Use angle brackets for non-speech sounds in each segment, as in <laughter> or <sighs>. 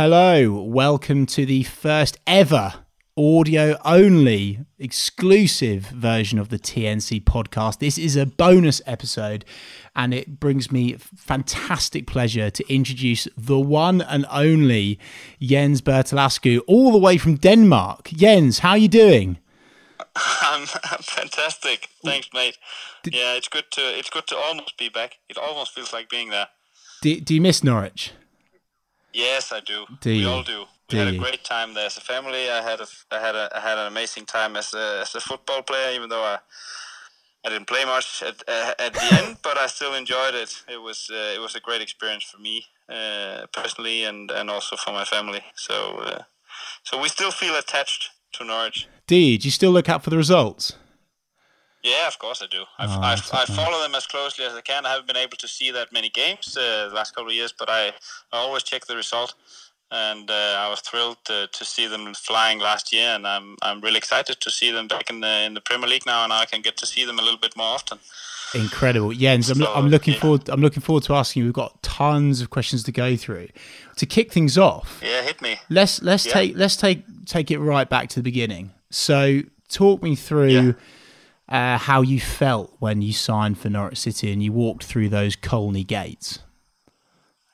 Hello, welcome to the first ever audio only exclusive version of the TNC podcast. This is a bonus episode, and it brings me fantastic pleasure to introduce the one and only Jens Berthel Askou, all the way from Denmark. Jens, how are you doing? I'm, fantastic. Thanks, mate. Did, yeah, it's good to it's good to almost be back. It almost feels like being there. Do, do you miss Norwich? Yes, I do. do we you? all do. We Do had a great time there as a family. I had a, I had a, I had an amazing time as a, as a football player, even though I, I didn't play much at, uh, at the <laughs> end, but I still enjoyed it. It was, uh, it was a great experience for me uh, personally, and, and also for my family. So, uh, so we still feel attached to Norwich. Do you still look out for the results? Yeah, of course I do. I, Oh, I, that's I follow them as closely as I can. I haven't been able to see that many games uh, the last couple of years, but I, I always check the result. And uh, I was thrilled to, to see them flying last year, and I'm I'm really excited to see them back in the in the Premier League now, and I can get to see them a little bit more often. Incredible, Jens. I'm, I'm looking yeah. forward. I'm looking forward to asking you. We've got tons of questions to go through. To kick things off, Yeah, hit me. let's let's Yeah. take let's take take it right back to the beginning. So, talk me through uh, how you felt when you signed for Norwich City and you walked through those Colney gates.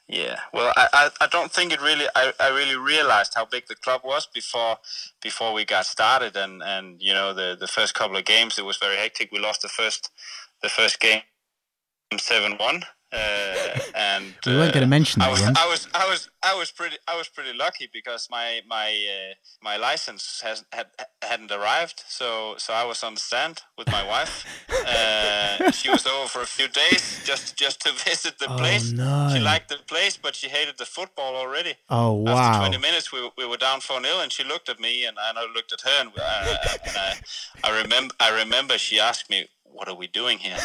Yeah, well, I, I, I don't think it really I, I really realized how big the club was before before we got started and, and you know the, the first couple of games it was very hectic. We lost the first the first game seven one. Uh, and <laughs> We weren't uh, going to mention I that, was, Jens. I was I was I was pretty I was pretty lucky because my my uh, my license has had hadn't arrived so so I was on the stand with my wife. <laughs> Uh, she was over for a few days just just to <laughs> visit the Oh, place. no. She liked the place, but she hated the football already. Oh wow! After 20 minutes, we, were- we were down 4 0, and she looked at me, and I looked at her, and, uh, and I, I remember I remember she asked me, "What are we doing here?" <laughs> <laughs>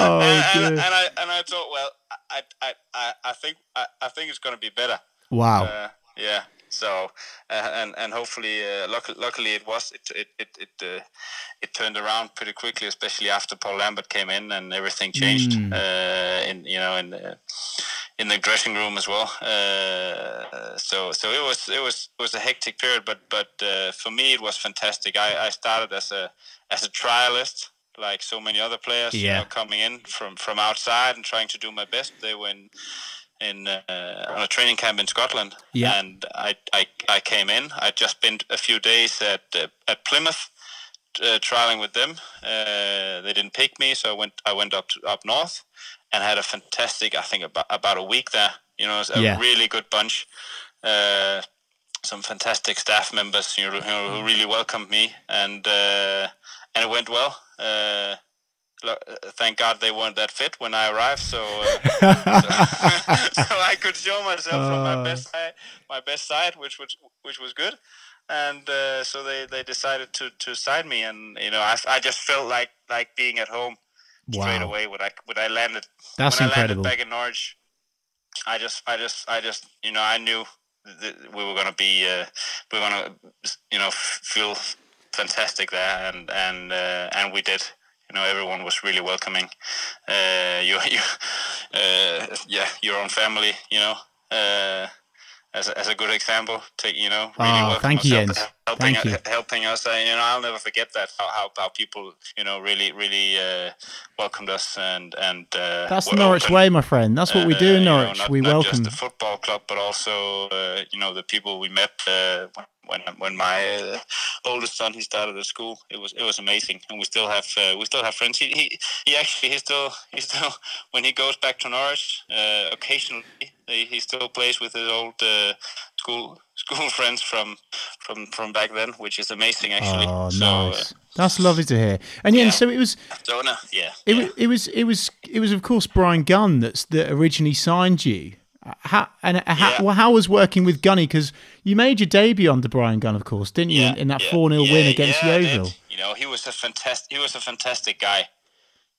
Oh, and, and, and I and I thought, well, I I, I, I think I, I think it's going to be better. Wow! Uh, yeah. So uh, and and hopefully, uh, luck, luckily, it was it it it it, uh, it turned around pretty quickly, especially after Paul Lambert came in and everything changed. Mm. Uh, in you know in the, in the dressing room as well. Uh, so so it was it was it was a hectic period, but but uh, for me it was fantastic. I, I started as a as a trialist. Like so many other players, you know, coming in from, from outside and trying to do my best. They were in in uh, on a training camp in Scotland. Yeah. And I, I, I came in. I'd just been a few days at uh, at Plymouth, uh, trialing with them. Uh, they didn't pick me, so I went I went up to, up north and had a fantastic. I think about about a week there. You know, it was a Yeah. really good bunch. Uh, some fantastic staff members you know, who, who really welcomed me, and uh, and it went well. Uh, uh, thank God they weren't that fit when I arrived, so uh, <laughs> so, <laughs> so I could show myself from Oh. my best side, my best side, which was which was good. And uh, so they, they decided to, to sign me, and you know I, I just felt like like being at home straight away when I when I landed That's when incredible. I landed back in Norwich. I just I just I just you know I knew that we were gonna be uh, we were gonna you know feel fantastic there, and and uh, and we did. You know, everyone was really welcoming. Uh, you, <laughs> you, uh, yeah, your own family. You know, uh, as a, as a good example, take you know, really Oh, thank you, Jens. helping Thank you. helping us. Uh, you know, I'll never forget that how how, how people you know really really uh, welcomed us and and uh, That's the Norwich open. way, my friend. That's what we Uh, do in you know, Norwich. not- we not welcome. just the football club, but also uh, you know the people we met uh, when when my uh, oldest son he started at school. It was it was amazing, and we still have uh, we still have friends. He, he he actually he still <laughs> he still when he goes back to Norwich uh, occasionally he, still plays with his old uh, school <laughs> school friends from from from back then, which is amazing actually. Oh, so, uh, nice. That's lovely to hear. And yeah, yeah. so it was so no, yeah, It, yeah. it was it was it was of course Brian Gunn that's that originally signed you. How and uh, how, Yeah. well, how was working with Gunny? Because you made your debut under Brian Gunn, of course, didn't you? in, in that yeah, four 0 yeah, win against yeah, Yeovil. You know, he was a fantastic. He was a fantastic guy.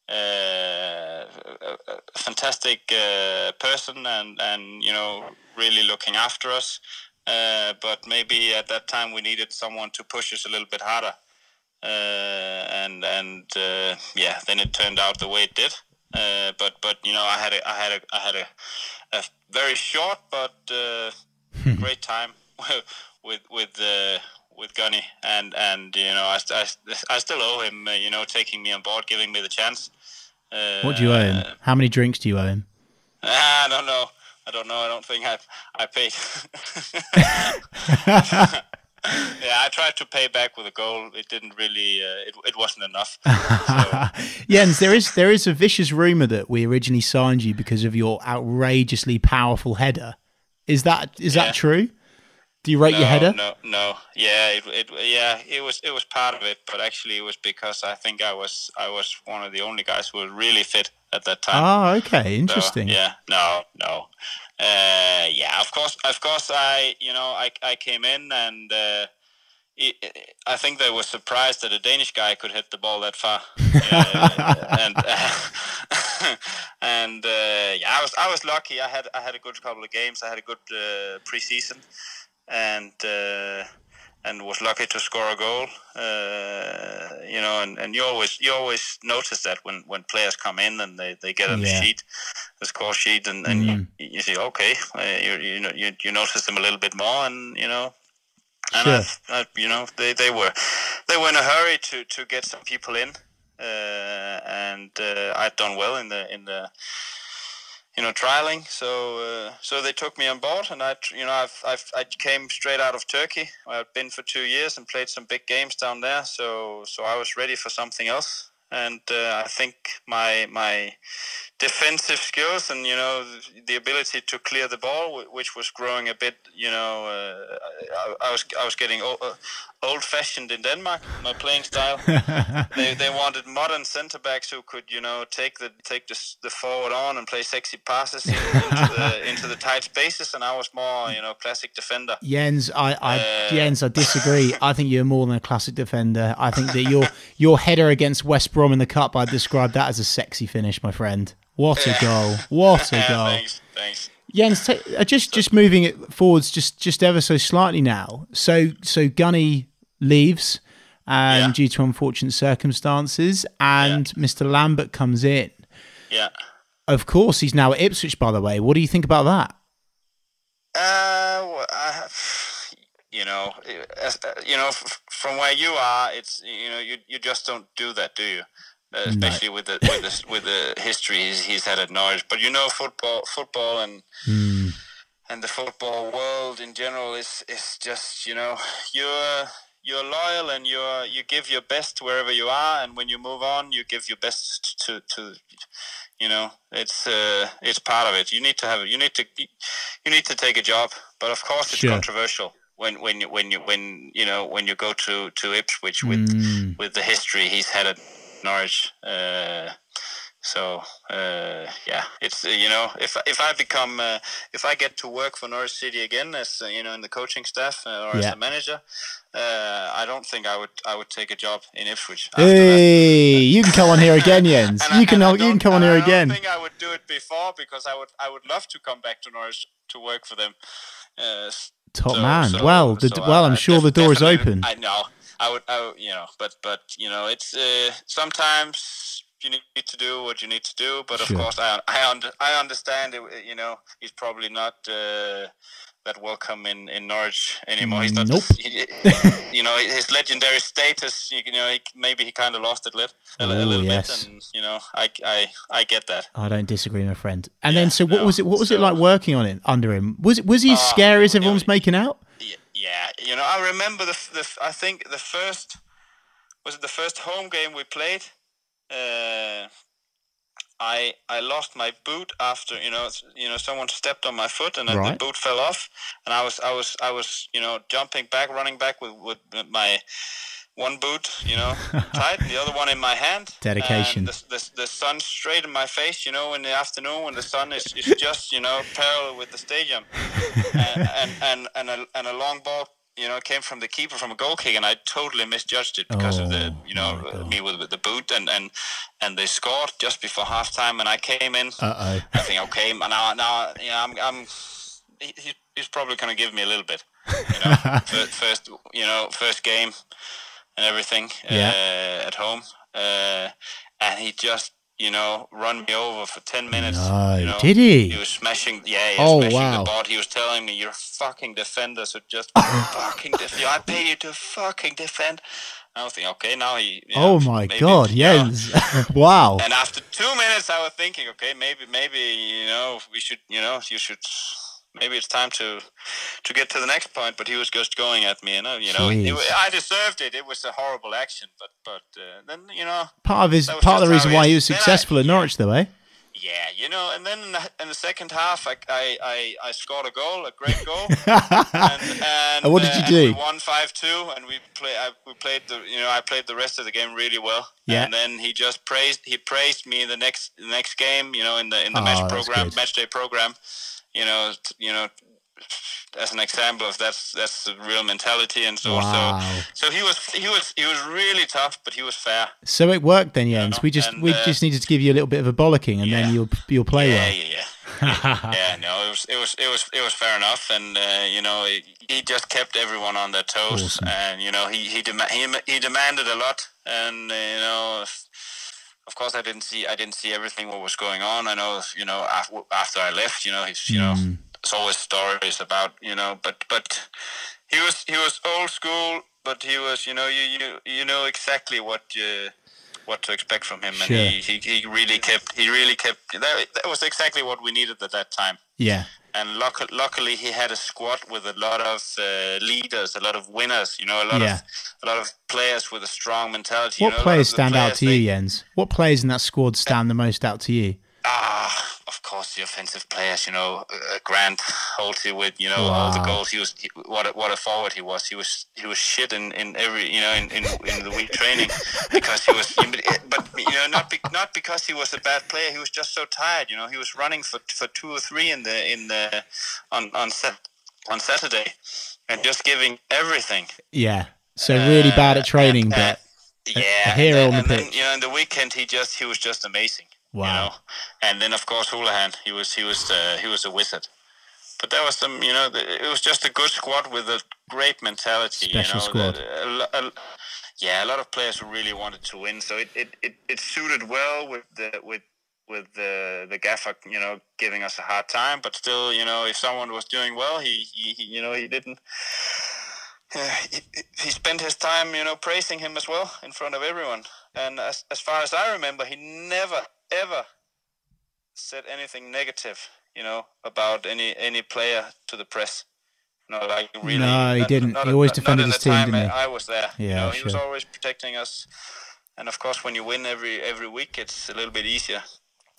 Uh, a, a fantastic uh, person, and and you know, really looking after us. Uh, but maybe at that time we needed someone to push us a little bit harder. Uh, and and uh, yeah, then it turned out the way it did. Uh, but but you know, I had a I had a I had a a very short but uh, great time <laughs> with with uh, with Gunny, and and you know I, I, I still owe him uh, you know taking me on board, giving me the chance. Uh, what do you owe him? How many drinks do you owe him? I don't know. I don't know. I don't think I I paid. <laughs> <laughs> yeah, I tried to pay back with a goal. It didn't really. Uh, it, it wasn't enough. <laughs> So. Jens, there is there is a vicious rumor that we originally signed you because of your outrageously powerful header. Is that is Yeah. that true? Do you rate no, your header? No, no. Yeah, it, it yeah it was it was part of it, but actually it was because I think I was I was one of the only guys who were really fit at that time. Oh, okay, So, interesting. yeah, no, no. Uh, yeah, of course, of course. I, you know, I, I came in and uh, I I think they were surprised that a Danish guy could hit the ball that far. Uh, and uh, <laughs> <laughs> and uh, yeah, I was I was lucky. I had I had a good couple of games. I had a good uh, preseason, and. Uh, and was lucky to score a goal. Uh, you know, and, and you always you always notice that when, when players come in and they, they get on Yeah. the sheet, the score sheet, and, and you, you see okay, uh, you you know you, you notice them a little bit more, and you know, and Sure. I, I, you know they, they were they were in a hurry to, to get some people in, uh, and uh, I'd done well in the in the you know trialing. So uh, so they took me on board and I you know I've, I've I came straight out of Turkey. I've been for two years and played some big games down there. So so I was ready for something else. And uh, I think my my defensive skills and you know the ability to clear the ball which was growing a bit you know uh, I, I was I was getting uh, old fashioned in Denmark my playing style <laughs> they, they wanted modern centre backs who could you know take the take the, the forward on and play sexy passes <laughs> into the into the tight spaces and I was more you know classic defender Jens, I, I Uh, Jens, I <laughs> disagree. I think you're more than a classic defender. I think that your your header against West Brom in the cup, I described that as a sexy finish, my friend. What a goal! <laughs> What a goal! thanks thanks Jens, ta uh, just just moving it forwards, just just ever so slightly now. So so Gunny leaves, um, Yeah. due to unfortunate circumstances, and Mr. Lambert comes in. yeah Of course, he's now at Ipswich. By the way, what do you think about that? Uh, well, I have, you know, as, uh, you know, from where you are, it's you know, you you just don't do that, do you? Uh, especially with the with the with the history he's, he's had at Norwich. But you know, football, football, and Hmm. and the football world in general is is just you know you're you're loyal and you're you give your best wherever you are, and when you move on, you give your best to to you know it's uh, it's part of it. You need to have you need to you need to take a job, but of course it's Sure. controversial when when you when you when you know when you go to to Ipswich with Mm. with the history he's had at Norwich. Uh, so uh, yeah, it's uh, you know if if I become uh, if I get to work for Norwich City again as uh, you know in the coaching staff uh, or as a manager, uh, I don't think I would I would take a job in Ipswich. Hey, you can come on here again, <laughs> Jens. And I- You can you can come on here I don't think I would do it before because I would I would love to come back to Norwich to work for them. Uh, Top so- man. so- well, the, so well, I'm I sure the door is open. I know. I would, I would, you know, but but you know, it's uh, sometimes you need to do what you need to do. But Sure. of course, I I, under, I understand. It, you know, he's probably not. Uh, that welcome in, in Norwich anymore. He's not. Nope. He, <laughs> you know his legendary status. You know, he, maybe he kind of lost it lit, a, a Oh, little yes. bit, and you know, I, I, I get that. I don't disagree, my friend. And Yeah, then, so what no, was it? What was it like working on it under him? Was it was he as Uh, scary as yeah, everyone's making out? Yeah, you know, I remember the the I think the first was it the first home game we played. Uh, I I lost my boot after you know you know someone stepped on my foot and then Right. the boot fell off and I was I was I was you know jumping back running back with with my one boot you know <laughs> tight and the other one in my hand. Dedication. and the, the, the sun straight in my face you know in the afternoon when the sun is, is just you know parallel with the stadium. <laughs> And and and, and, a, and a long ball you know came from the keeper from a goal kick and I totally misjudged it because of the Oh, you know me with, with the boot and, and and they scored just before halftime and I came in. Uh oh. I think okay now now you know I'm I'm he, he- he's probably gonna give me a little bit you know. <laughs> First, first you know first game and everything Yeah. uh, at home uh, and he just you know, run me over for ten minutes. No, you know, did he? He was smashing. Yeah, he was Oh, smashing wow. the board. He was telling me, "You're fucking defender, so just <laughs> fucking defend. I pay you to fucking defend." I was thinking, okay, now he. Oh know, my maybe, god, you know, <laughs> wow. and after two minutes, I was thinking, okay, maybe, maybe you know, we should, you know, you should, maybe it's time to, to get to the next point. But he was just going at me, and uh, you know, it. I deserved it. It was a horrible action, but but uh, then you know, Part of his part of the reason why he was Then I- successful at Norwich though, eh? yeah, you know, and then in the, in the second half, I, I, I, I scored a goal, a great goal. and, <laughs> and, And what did you uh, do? We won five two, and we play. I, we played the. You know, I played the rest of the game really well. Yeah. And then he just praised. He praised me the next the next game. You know, in the in the Oh, match program, good. match day program. You know, you know, as an example of that's that's the real mentality and so Wow. so. So he was he was he was really tough, but he was fair. So it worked then, Jens. We just and, we uh, just needed to give you a little bit of a bollocking, and then you'll you'll play yeah, well. yeah, <laughs> yeah. yeah, no, it was it was it was it was fair enough, and uh, you know he, he just kept everyone on their toes, Awesome. and you know he he, dem- he he demanded a lot, and uh, you know. Of course, I didn't see. I didn't see everything what was going on. I know, you know, after, after I left, you know, he's, you know, Mm. it's always stories about, you know, but but he was he was old school, but he was, you know, you you you know exactly what you what to expect from him, and Sure. he, he, he really kept he really kept that, that was exactly what we needed at that time. Yeah. And luck, luckily, he had a squad with a lot of uh, leaders, a lot of winners. You know, a lot Yeah. of a lot of players with a strong mentality. What you know, players stand out players, to you, Jens? What players in that squad stand the most out to you? Ah, of course, the offensive players. You know, uh, Grant Holty with you know all the goals. He was what a, what a forward he was. He was he was shit in, in every you know in, in, in the week training because he was. But you know, not be, not because he was a bad player. He was just so tired. You know, he was running for for two or three in the in the on on set on Saturday, and just giving everything. Yeah. So really bad at training, Uh, but uh, yeah, a hero and on the and then, pitch. you know, in the weekend he just he was just amazing. Wow. You know? And then of course Hoolahan, he was he was uh, he was a wizard. But there was some, you know, the, it was just a good squad with a great mentality. Special you know, squad. The- a lo- a- yeah, a lot of players who really wanted to win, so it, it, it, it suited well with the with with the the gaffer, you know, giving us a hard time. But still, you know, if someone was doing well, he, he, he you know, he didn't. <sighs> Uh, he, he spent his time, you know, praising him as well in front of everyone. And as, as far as I remember, he never ever said anything negative, you know, about any any player to the press. No, like really. No, he not- didn't. not- He always not- defended his the team, didn't he? I was there. you Yeah, know, he was always protecting us. And of course, when you win every every week, it's a little bit easier.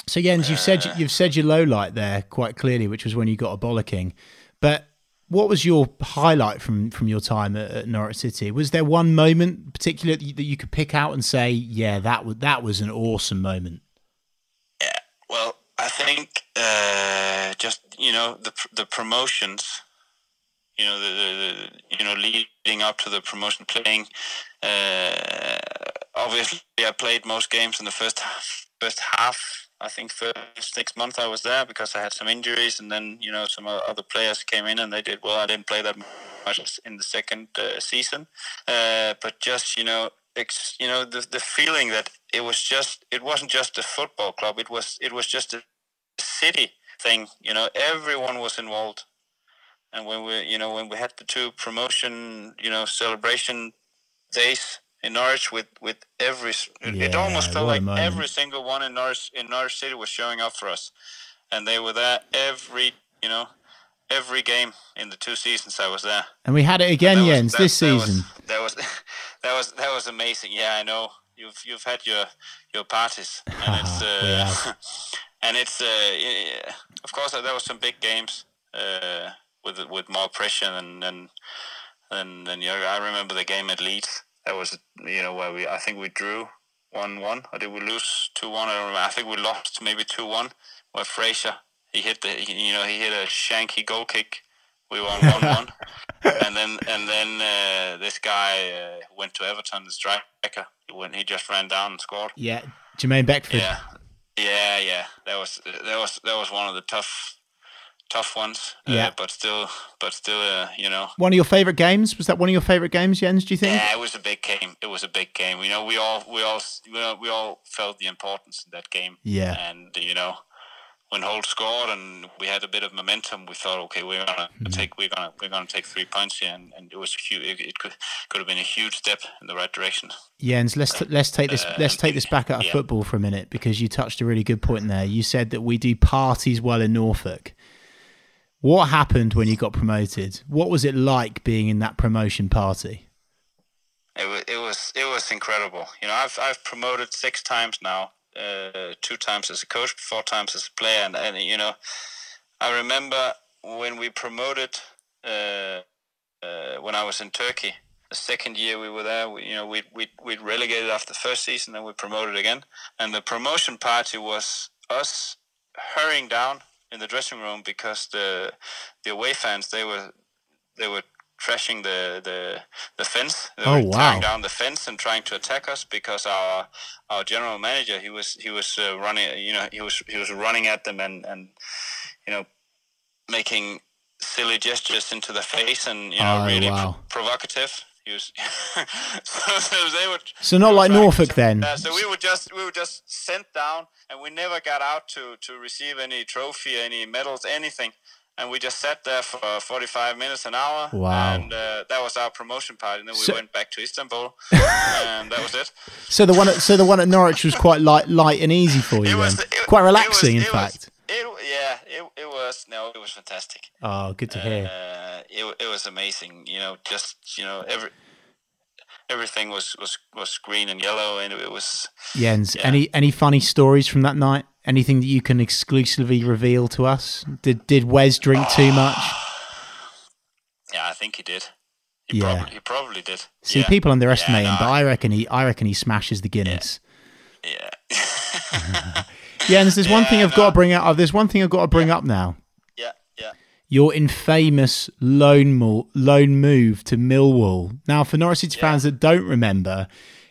So Jens, you've said Uh, you've said your low light there quite clearly, which was when you got a bollocking. But what was your highlight from from your time at, at Norwich City? Was there one moment particular that you, that you could pick out and say, "Yeah, that was that was an awesome moment"? Well, I think uh, just you know the the promotions, you know the, the, you know leading up to the promotion, playing. Uh, obviously, I played most games in the first first half. I think first six months I was there because I had some injuries, and then you know some other players came in and they did well. I didn't play that much in the second uh, season, uh, but just you know you know the the feeling that it was just it wasn't just a football club it was it was just a city thing you know everyone was involved. And when we you know when we had the two promotion you know celebration days in Norwich with with every it- it almost felt like every single one in Norwich in Norwich City was showing up for us. And they were there every you know every game in the two seasons I was there. And we had it again, Jens, this that was- season. That was <laughs> that was that was amazing. Yeah, I know. You've you've had your your parties, and <laughs> it's uh, <laughs> and it's uh, yeah, of course there was some big games uh, with with more pressure and and and and yeah, I remember the game at Leeds. That was you know where we I think we drew one one or did we lose two one? I don't remember. I think we lost maybe two one. Where Fraser he hit the you know he hit a shanky goal kick. We won one one <laughs> and then and then uh, this guy uh, went to Everton, the striker. He went, he just ran down and scored. Yeah, Jermaine Beckford. Yeah, yeah, yeah. That was that was that was one of the tough tough ones. Yeah. Uh, but still, but still, uh, you know. One of your favorite games? Was that one of your favorite games, Jens? Do you think? Yeah, it was a big game. It was a big game. You know, we all, we all, we all, we all felt the importance in that game. Yeah. And you know, when Holt scored and we had a bit of momentum, we thought, okay, we're gonna Mm-hmm. take, we're gonna, we're gonna take three points here, and, and it was huge. It, it could, could have been a huge step in the right direction. Jens, let's t- let's take this let's take this back out of yeah. football for a minute because you touched a really good point there. You said that we do parties well in Norfolk. What happened when you got promoted? What was it like being in that promotion party? It was, it was, it was incredible. You know, I've, I've promoted six times now. Uh, two times as a coach, four times as a player, and, and you know, I remember when we promoted uh, uh, when I was in Turkey. The second year we were there, we, you know, we we we relegated after the first season, and we promoted again. And the promotion party was us hurrying down in the dressing room because the the away fans they were they were trashing the the, the fence. They Oh, were wow. tearing down the fence and trying to attack us because our our general manager he was he was uh, running you know he was he was running at them and and you know making silly gestures into the face and you know Oh, really wow. pro- provocative. He was <laughs> so, so they would So not like Norfolk to- then. So we were just we were just sent down, and we never got out to to receive any trophy, any medals, anything. And we just sat there for 45 minutes, an hour. Wow. And uh, that was our promotion party. And then we So- went back to Istanbul, <laughs> and that was it. So the one at so the one at Norwich was quite light light and easy for you It was then. it- quite it relaxing, was- in it was- fact. it, yeah, it, it was no, it was fantastic. Oh, good to hear. Uh, it, it was amazing. You know, just you know, every everything was was was green and yellow, and it was Jens, yeah. any any funny stories from that night? Anything that you can exclusively reveal to us? Did did Wes drink too much? <sighs> yeah, I think he did. He Yeah. probably he probably did. See, yeah. people underestimate Yeah, him, but I reckon he I reckon he smashes the Guinness. Yeah. <laughs> yeah. Jens, <laughs> oh, there's one thing I've got to bring up. There's one thing I've got to bring up now. Yeah, yeah. Your infamous loan mo- loan move to Millwall. Now, for Norwich City fans that don't remember,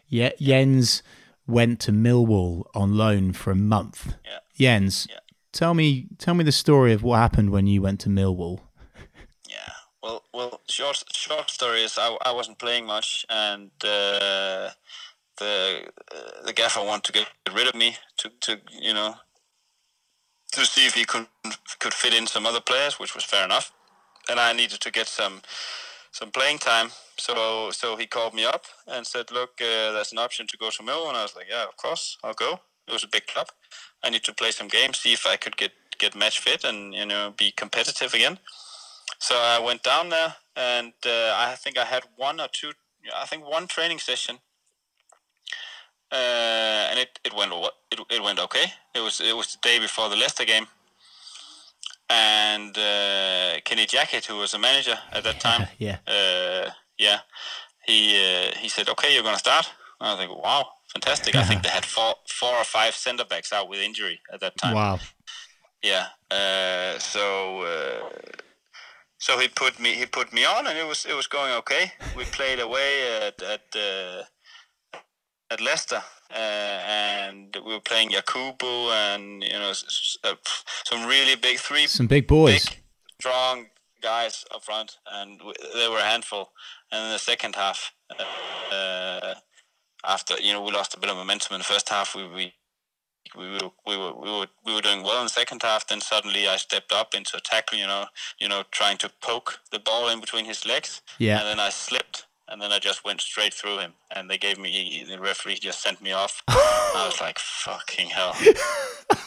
yeah, Jens went to Millwall on loan for a month. Yeah. Jens, Yeah. tell me tell me the story of what happened when you went to Millwall. Yeah. Well, well. Short, short story is I, I wasn't playing much, and uh, the uh, the gaffer wanted to get rid of me to, to you know to see if he could could fit in some other players, which was fair enough. And I needed to get some some playing time, so so he called me up and said, "Look, uh, there's an option to go to Mill," and I was like, "Yeah, of course, I'll go." It was a big club. I need to play some games, see if I could get get match fit and you know be competitive again. So I went down there, and uh, I think I had one or two, I think one training session, uh, and it, it went it, it went okay. It was it was the day before the Leicester game, and uh, Kenny Jackett, who was a manager at that time, <laughs> yeah. uh, yeah, he uh, he said, "Okay, you're gonna start." I was like, "Wow, fantastic!" I think they had four four or five centre backs out with injury at that time. Wow. Yeah. Uh, so uh, so he put me he put me on, and it was it was going okay. We played away at at uh, at Leicester, uh, and we were playing Yakubu, and you know uh, some really big three Some big boys. big, strong guys up front, and w- they were a handful. And in the second half, uh, after you know we lost a bit of momentum in the first half, we we we were we were we were we were doing well in the second half. Then suddenly I stepped up into a tackle, you know, you know, trying to poke the ball in between his legs, Yeah. and then I slipped. And then I just went straight through him, and they gave me the referee just sent me off. <laughs> I was like, "Fucking hell!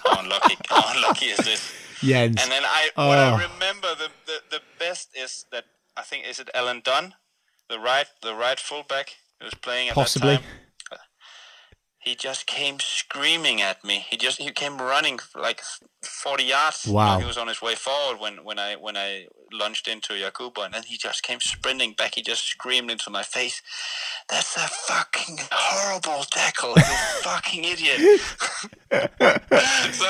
How unlucky! <laughs> How unlucky is this?" Jens. And then I, what Oh. I remember the, the, the best is that I think is it Alan Dunne, the right the right fullback who was playing at Possibly. that time. He just came screaming at me. He just he came running like forty yards. Wow. he was on his way forward when, when I when I lunged into Yakubu, and then he just came sprinting back. He just screamed into my face, "That's a fucking horrible tackle, you <laughs> fucking idiot!" <laughs> <laughs> so,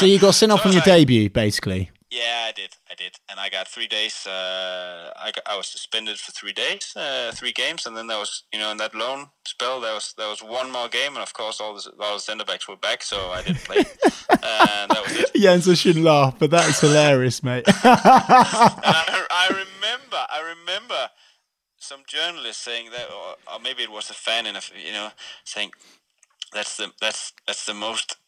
So you got sent off so on your like- debut, basically. Yeah, I did. I did, and I got three days. Uh, I got, I was suspended for three days, uh, three games, and then there was you know in that loan spell there was there was one more game, and of course all the all the centre backs were back, so I didn't play, <laughs> and that was it. Jens, I shouldn't laugh, but that is hilarious, mate. And I, <laughs> I remember, I remember some journalist saying that, or, or maybe it was a fan in a you know saying that's the that's that's the most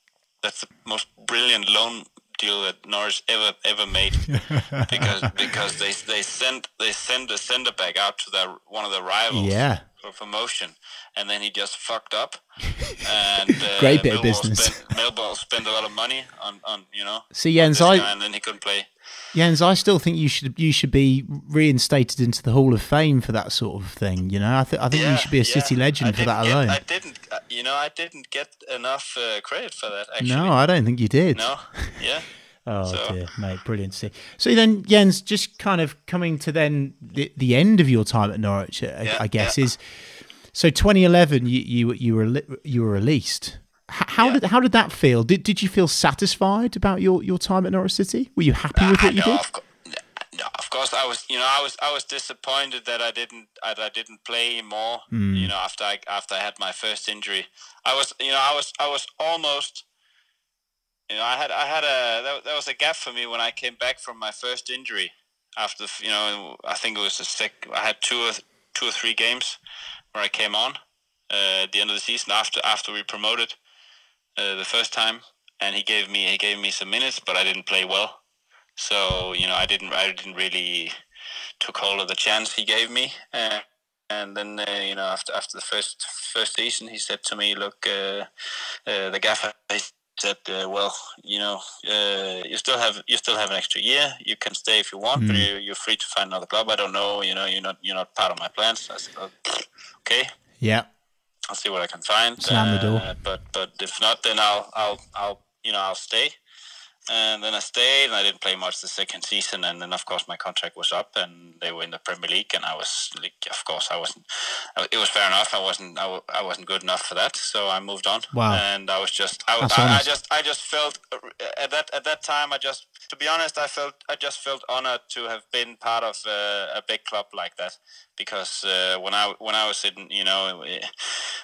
that's the most brilliant loan deal that Norwich ever ever made <laughs> because because they they sent they sent a centre back out to their one of their rivals yeah. for promotion, and then he just fucked up. <laughs> And uh, Great bit of business. Spent, Millwall spent a lot of money on on you know. See, Jens, I guy, and then he couldn't play. Jens, I still think you should you should be reinstated into the Hall of Fame for that sort of thing. You know, I, th- I think you should be a city yeah. legend for that get- alone. I didn't, uh, you know, I didn't get enough uh, credit for that. Actually, no, I don't think you did. no, yeah. <laughs> Oh So- dear, mate, brilliant see. So then, Jens, just kind of coming to then the, the end of your time at Norwich, I, Yeah, I guess yeah. is so 2011. You you you were you were released. How Yeah. did how did that feel? Did did you feel satisfied about your, your time at Norwich City? Were you happy with what you no, did? Of co- no, of course, I was. You know, I was. I was disappointed that I didn't. that I didn't play more. Hmm. You know, after I after I had my first injury, I was. You know, I was. I was almost. You know, I had. I had a. That, that was a gap for me when I came back from my first injury. After the, you know, I think it was a sec. I had two or two or three games where I came on uh, at the end of the season after after we promoted uh, the first time, and he gave me he gave me some minutes, but I didn't play well. So you know, I didn't I didn't really took hold of the chance he gave me. Uh, and then uh, you know, after after the first first season, he said to me, "Look, uh, uh, the gaffer." He said, uh, "Well, you know, uh, you still have you still have an extra year. You can stay if you want, but you, you're free to find another club. I don't know. You know, you're not you're not part of my plans." I said, "Oh, "Okay." Yeah, I'll see what I can find. Slam the door. Uh, but but if not, then I'll I'll I'll you know I'll stay. And then I stayed, and I didn't play much the second season. And then, of course, my contract was up, and they were in the Premier League, and I was, like, of course, I wasn't. It was fair enough. I wasn't. I, I wasn't good enough for that, so I moved on. Wow. And I was just. I, I, I just. I just felt uh, at that at that time. I just, to be honest, I felt. I just felt honored to have been part of uh, a big club like that, because uh, when I when I was in, you know, eh,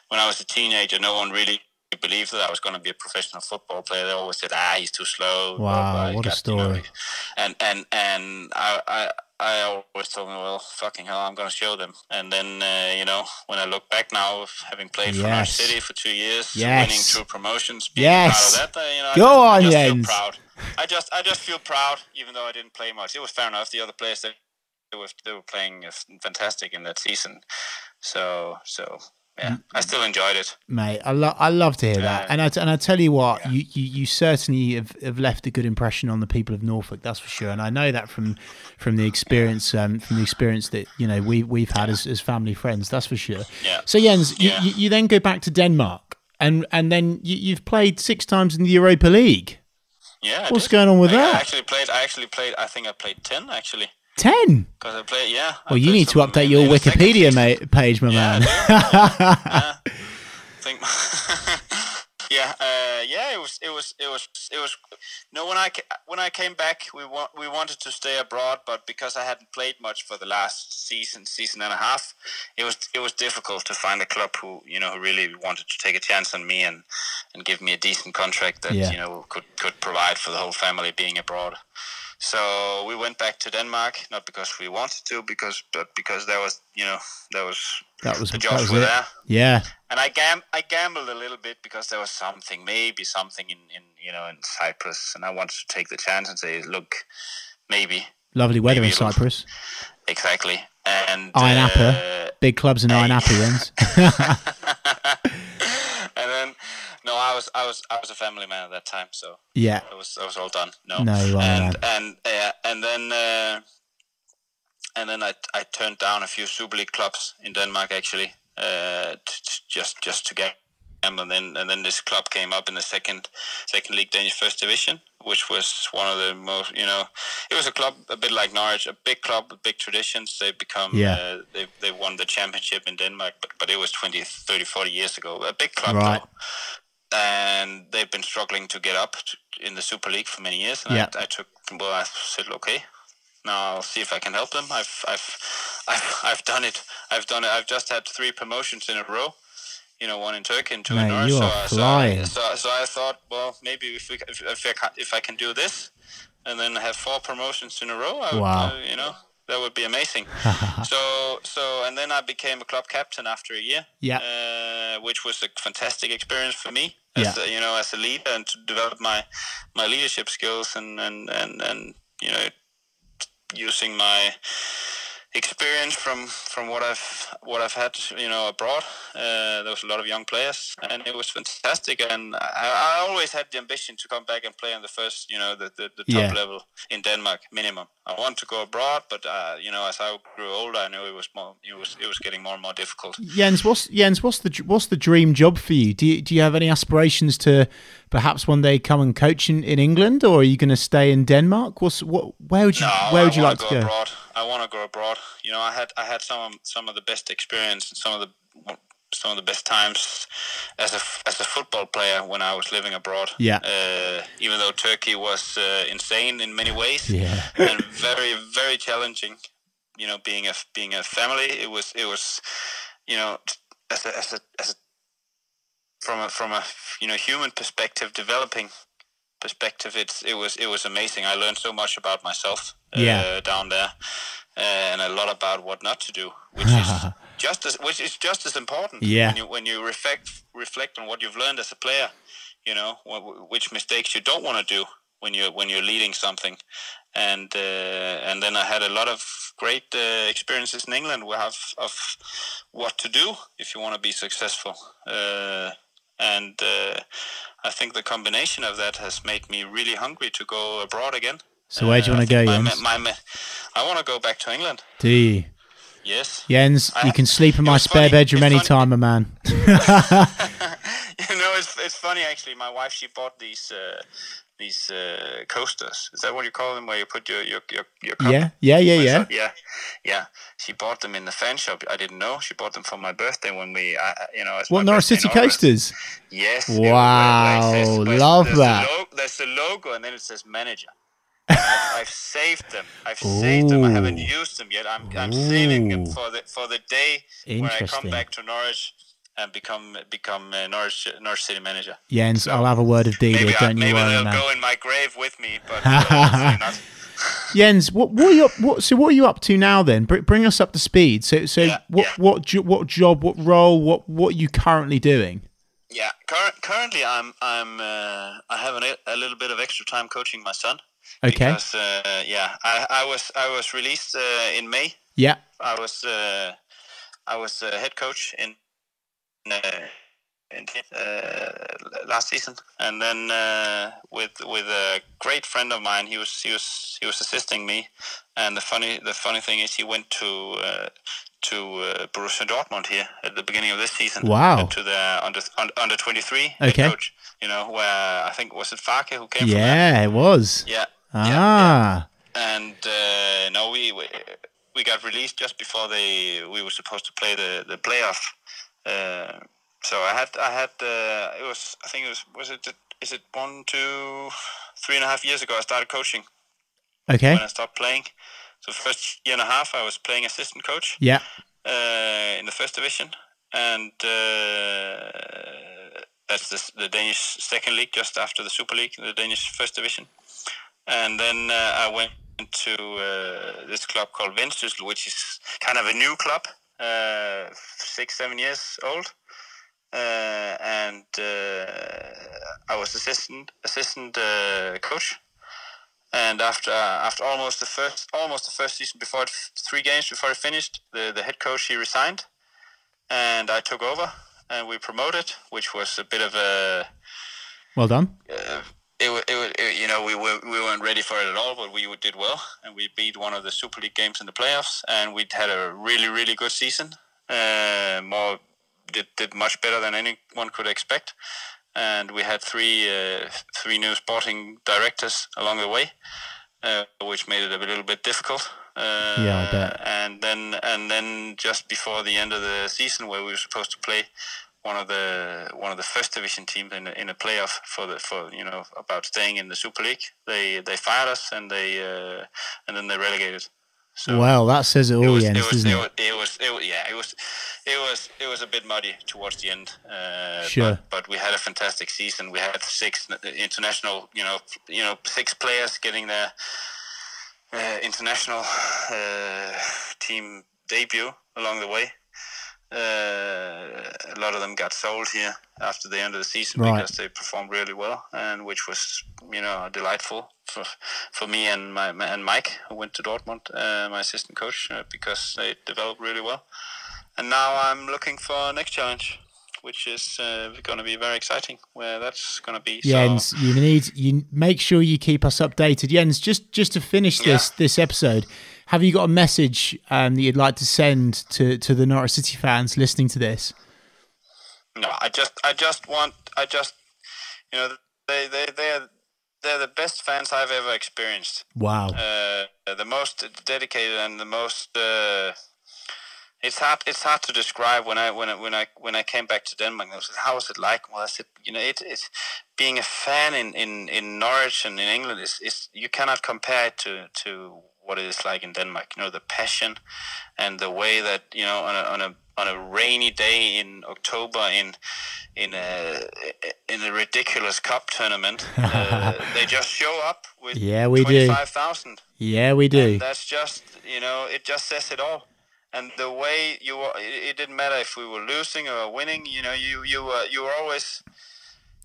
when I was a teenager, no one really believed that I was going to be a professional football player. They always said, "Ah, he's too slow." Wow, blah, he what a got, you know, story. and and and I, I I always told me, well, fucking hell, I'm going to show them. And then uh, you know, when I look back now, having played for our City for two years, Yes. winning two promotions, being Yes. part of that, uh, you know, Go I on, just, I just feel proud. I just I just feel proud, even though I didn't play much. It was fair enough. The other players they, they were they were playing uh, fantastic in that season. So so yeah, I still enjoyed it. mate. I love I love to hear that, and I and I tell you what, you, you you certainly have, have left a good impression on the people of Norfolk. That's for sure, and I know that from from the experience um, from the experience that you know we we've had as, as family friends. That's for sure. Yeah. So Jens, you, Yeah. you, you then go back to Denmark, and and then you, you've played six times in the Europa League. Yeah. What's going on with I, that? I actually played. I actually played. I think I played ten actually. Ten. Because I played. Yeah. I Well, you need to update your in the second Wikipedia mate, page, my Yeah, man. I <laughs> think. <laughs> yeah, uh, yeah. It was, it was, it was, it was. No, when I when I came back, we wa- we wanted to stay abroad, but because I hadn't played much for the last season, season and a half, it was it was difficult to find a club who you know who really wanted to take a chance on me and and give me a decent contract that Yeah. you know could could provide for the whole family being abroad. So we went back to Denmark, not because we wanted to, because but because there was you know there was That was the jobs were there Yeah. and I gam I gambled a little bit because there was something, maybe something in, in you know in Cyprus, and I wanted to take the chance and say, look, maybe Lovely weather in Maybe it'll- Cyprus. exactly. And Iron uh, APOEL. Big clubs in Iron hey. APOEL <laughs> <laughs> Jens. and then no, I was I was I was a family man at that time, so yeah. it was it was all done. No, No, you are, and man. and uh, and then uh, and then I I turned down a few Super League clubs in Denmark actually, uh, t- t- just just to get them, and then and then this club came up in the second second league Danish first division, which was one of the most you know it was a club a bit like Norwich, a big club with big traditions. They become Yeah. uh, they they won the championship in Denmark, but but it was 20, 30, 40 years ago. A big club Right. though and they've been struggling to get up in the Super League for many years. And Yeah. I, I took well, I said, okay, now I'll see if I can help them. I've, I've, I've, I've done it. I've done it. I've just had three promotions in a row. You know, one in Turkey and two Mate, in Norwich. you so, are I- so. I, so, so I thought, well, maybe if, we, if, if, I can, if I can do this, and then have four promotions in a row, I would, Wow. uh, you know, that would be amazing. <laughs> so, so, and then I became a club captain after a year Yeah. uh, which was a fantastic experience for me as you know as a leader and to develop my my leadership skills and and and, and you know using my experience from from what I've what I've had you know abroad. Uh, there was a lot of young players, and it was fantastic. And I, I always had the ambition to come back and play on the first you know the the, the top Yeah. level in Denmark minimum. I want to go abroad, but uh, you know as I grew older, I knew it was more it was it was getting more and more difficult. Jens, what's Jens? What's the what's the dream job for you? Do you do you have any aspirations to perhaps one day come and coach in, in England, or are you going to stay in Denmark? What's what? Where would you No, Where would I you like to go? abroad. I want to go abroad. You know, I had I had some of, some of the best experience and some of the some of the best times as a as a football player when I was living abroad. Yeah. Uh, even though Turkey was uh, insane in many ways Yeah. <laughs> and very very challenging. You know, being a being a family, it was it was, you know, as a as a as a from a from a you know human perspective, developing perspective, it's it was it was amazing. I learned so much about myself uh, Yeah. down there, uh, and a lot about what not to do, which is <laughs> just as which is just as important. Yeah. When you when you reflect reflect on what you've learned as a player, you know wh- which mistakes you don't want to do when you're when you're leading something, and uh, and then I had a lot of great uh, experiences in England we have of what to do if you want to be successful. Uh, and uh, I think the combination of that has made me really hungry to go abroad again. So where do you Uh, want to go, think my- Jens? my- my- I want to go back to England. Do you? Yes. Jens, I- you can sleep in my spare funny- bedroom it's anytime, my man. <laughs> you know, it's it's funny actually. My wife she bought these uh, these uh, coasters. Is that what you call them? Where you put your your your, your cup? yeah, yeah, yeah, yeah. yeah, yeah. She bought them in the fan shop. I didn't know. She bought them for my birthday when we, I, I- you know, What Norwich City coasters? Yes. Wow, says- love there's that. The lo- there's the logo, and then it says manager. <laughs> I've, I've saved them. I've saved them. I haven't used them yet. I'm, I'm saving them for the for the day when I come back to Norwich and become become uh, Norwich Norwich City manager. Jens, I'll have a word of Delia. Maybe I, Don't you maybe worry, they'll man. go in my grave with me, but <laughs> uh. <laughs> Jens, what, what are you up, what, so what are you up to now then? Br- bring us up to speed. So, so Yeah, what, yeah. what, jo- what job, what role, what, what are you currently doing? Yeah, cur- currently I'm I'm uh, I have an, a little bit of extra time coaching my son. Okay. Because uh, yeah, I, I was I was released uh, in May. Yeah. I was uh, I was head coach in last season, and then uh, with with a great friend of mine, he was he was he was assisting me. And the funny the funny thing is, he went to uh, to uh, Borussia Dortmund here at the beginning of this season. Wow. To the under under, under twenty three Okay. coach. You know where I think was it Farke who came. Yeah, it was. Yeah. yeah, yeah Ah. and uh, no, we, we we got released just before they we were supposed to play the the playoff. Uh, so I had I had uh, it was I think it was was it is it one two three and a half years ago I started coaching Okay. when I stopped playing. So first year and a half I was playing assistant coach Yeah. uh, in the first division, and uh, that's the, the Danish second league, just after the Super League, the Danish first division. And then uh, I went to uh, this club called Vendsyssel, which is kind of a new club, uh, six, seven years old. Uh, and uh, I was assistant assistant uh, coach. And after after almost the first almost the first season, before it, three games before it finished, the, the head coach he resigned, and I took over, and we promoted, which was a bit of a Well done. It, it, it, you know we were we weren't ready for it at all, but we did well, and we beat one of the Super League games in the playoffs, and we had a really really good season. Uh, more did did much better than anyone could expect, and we had three uh, three new sporting directors along the way, uh, which made it a little bit difficult. Uh, Yeah, I bet. And then and then just before the end of the season, where we were supposed to play one of the one of the first division teams in a, in a playoff for the for you know about staying in the Super League. They they fired us and they uh, and then they relegated. So well, that says it all, it was, Jens, it was, doesn't it? It was, it was, yeah, it was, it was, it was a bit muddy towards the end. Uh, sure. But, but, we had a fantastic season. We had six international, you know, you know, six players getting their uh, international uh, team debut along the way. Uh, a lot of them got sold here after the end of the season right. because they performed really well, and which was you know delightful for for me and my, and Mike who went to Dortmund, uh, my assistant coach, uh, because they developed really well. And now I'm looking for next challenge which is uh, going to be very exciting. Where that's going to be. Jens, so. you need you make sure you keep us updated. Jens, just just to finish this yeah. this episode, have you got a message um, that you'd like to send to, to the Norwich City fans listening to this? No, I just I just want I just you know they they they're they're the best fans I've ever experienced. Wow. Uh, the most dedicated and the most. Uh, it's hard. It's hard to describe when I when I when I when I came back to Denmark. I said, "How was it like?" Well, I said, "You know, it, it's being a fan in, in, in Norwich and in England is, is you cannot compare it to to what it is like in Denmark. You know, the passion and the way that you know on a on a on a rainy day in October in in a in a ridiculous cup tournament, <laughs> uh, they just show up with yeah we do five thousand. Yeah, we do. And that's just you know it just says it all. And the way you were, it didn't matter if we were losing or winning. You know, you you were you were always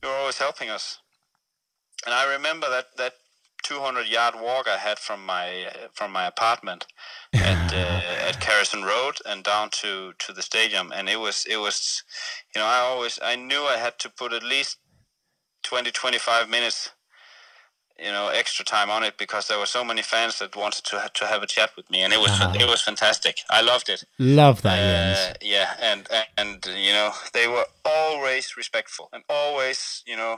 you were always helping us. And I remember that that 200 yard walk I had from my from my apartment <laughs> at uh, at Kerrison Road and down to to the stadium, and it was it was, you know, I always I knew I had to put at least 20 25 minutes you know extra time on it because there were so many fans that wanted to to have a chat with me. And it was oh. it was fantastic. I loved it. Love that uh, yeah and and you know they were always respectful and always you know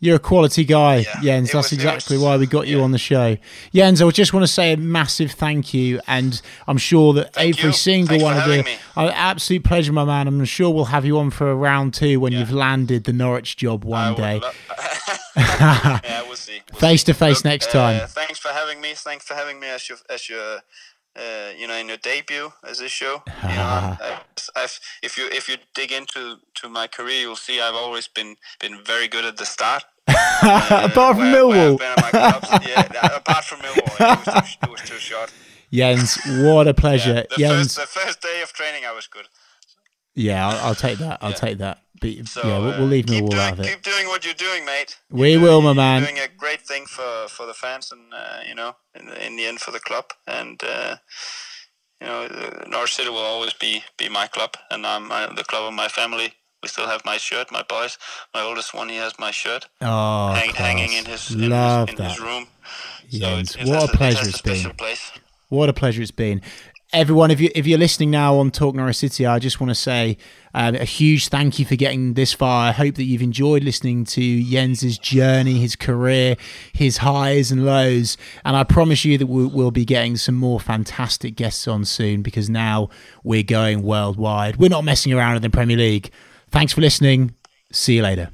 you're a quality guy, yeah, Jens. That's exactly was, why we got you on the show. Jens, I just want to say a massive thank you. And I'm sure that thank every you. single Thanks one of uh, absolute pleasure, my man. I'm sure we'll have you on for a round two when yeah. you've landed the Norwich job one day. Lo- <laughs> <laughs> yeah, we'll see. We'll face to face next time. Uh, thanks for having me. Thanks for having me as your as your uh, you know, in your debut as a show. You know, <laughs> I've, I've, if you if you dig into to my career, you'll see I've always been been very good at the start. <laughs> Uh, apart from where, Millwall. Where <laughs> yeah, apart from Millwall, it, was too, it was too short. Jens, what a pleasure. Yeah, the, Jens. First, the first day of training, I was good. Yeah, I'll, I'll take that. I'll yeah. take that. So, yeah, we'll, we'll leave Millwall doing, out of it. Keep doing what you're doing, mate. You're we doing, will, my man. doing a great thing for, for the fans and uh, you know, in the, in the end for the club. And uh, you know, Norwich City will always be be my club, and I'm uh, the club of my family. We still have my shirt. My boys, my oldest one, he has my shirt oh, hang, hanging in his in, Love his, in his room. So what a pleasure it's been. Place. What a pleasure it's been everyone, if you if you're listening now on Talk Norwich City, I just want to say um, a huge thank you for getting this far. I hope that you've enjoyed listening to Jens's journey, his career, his highs and lows, and I promise you that we'll, we'll be getting some more fantastic guests on soon because now we're going worldwide. We're not messing around in the Premier League. Thanks for listening. See you later.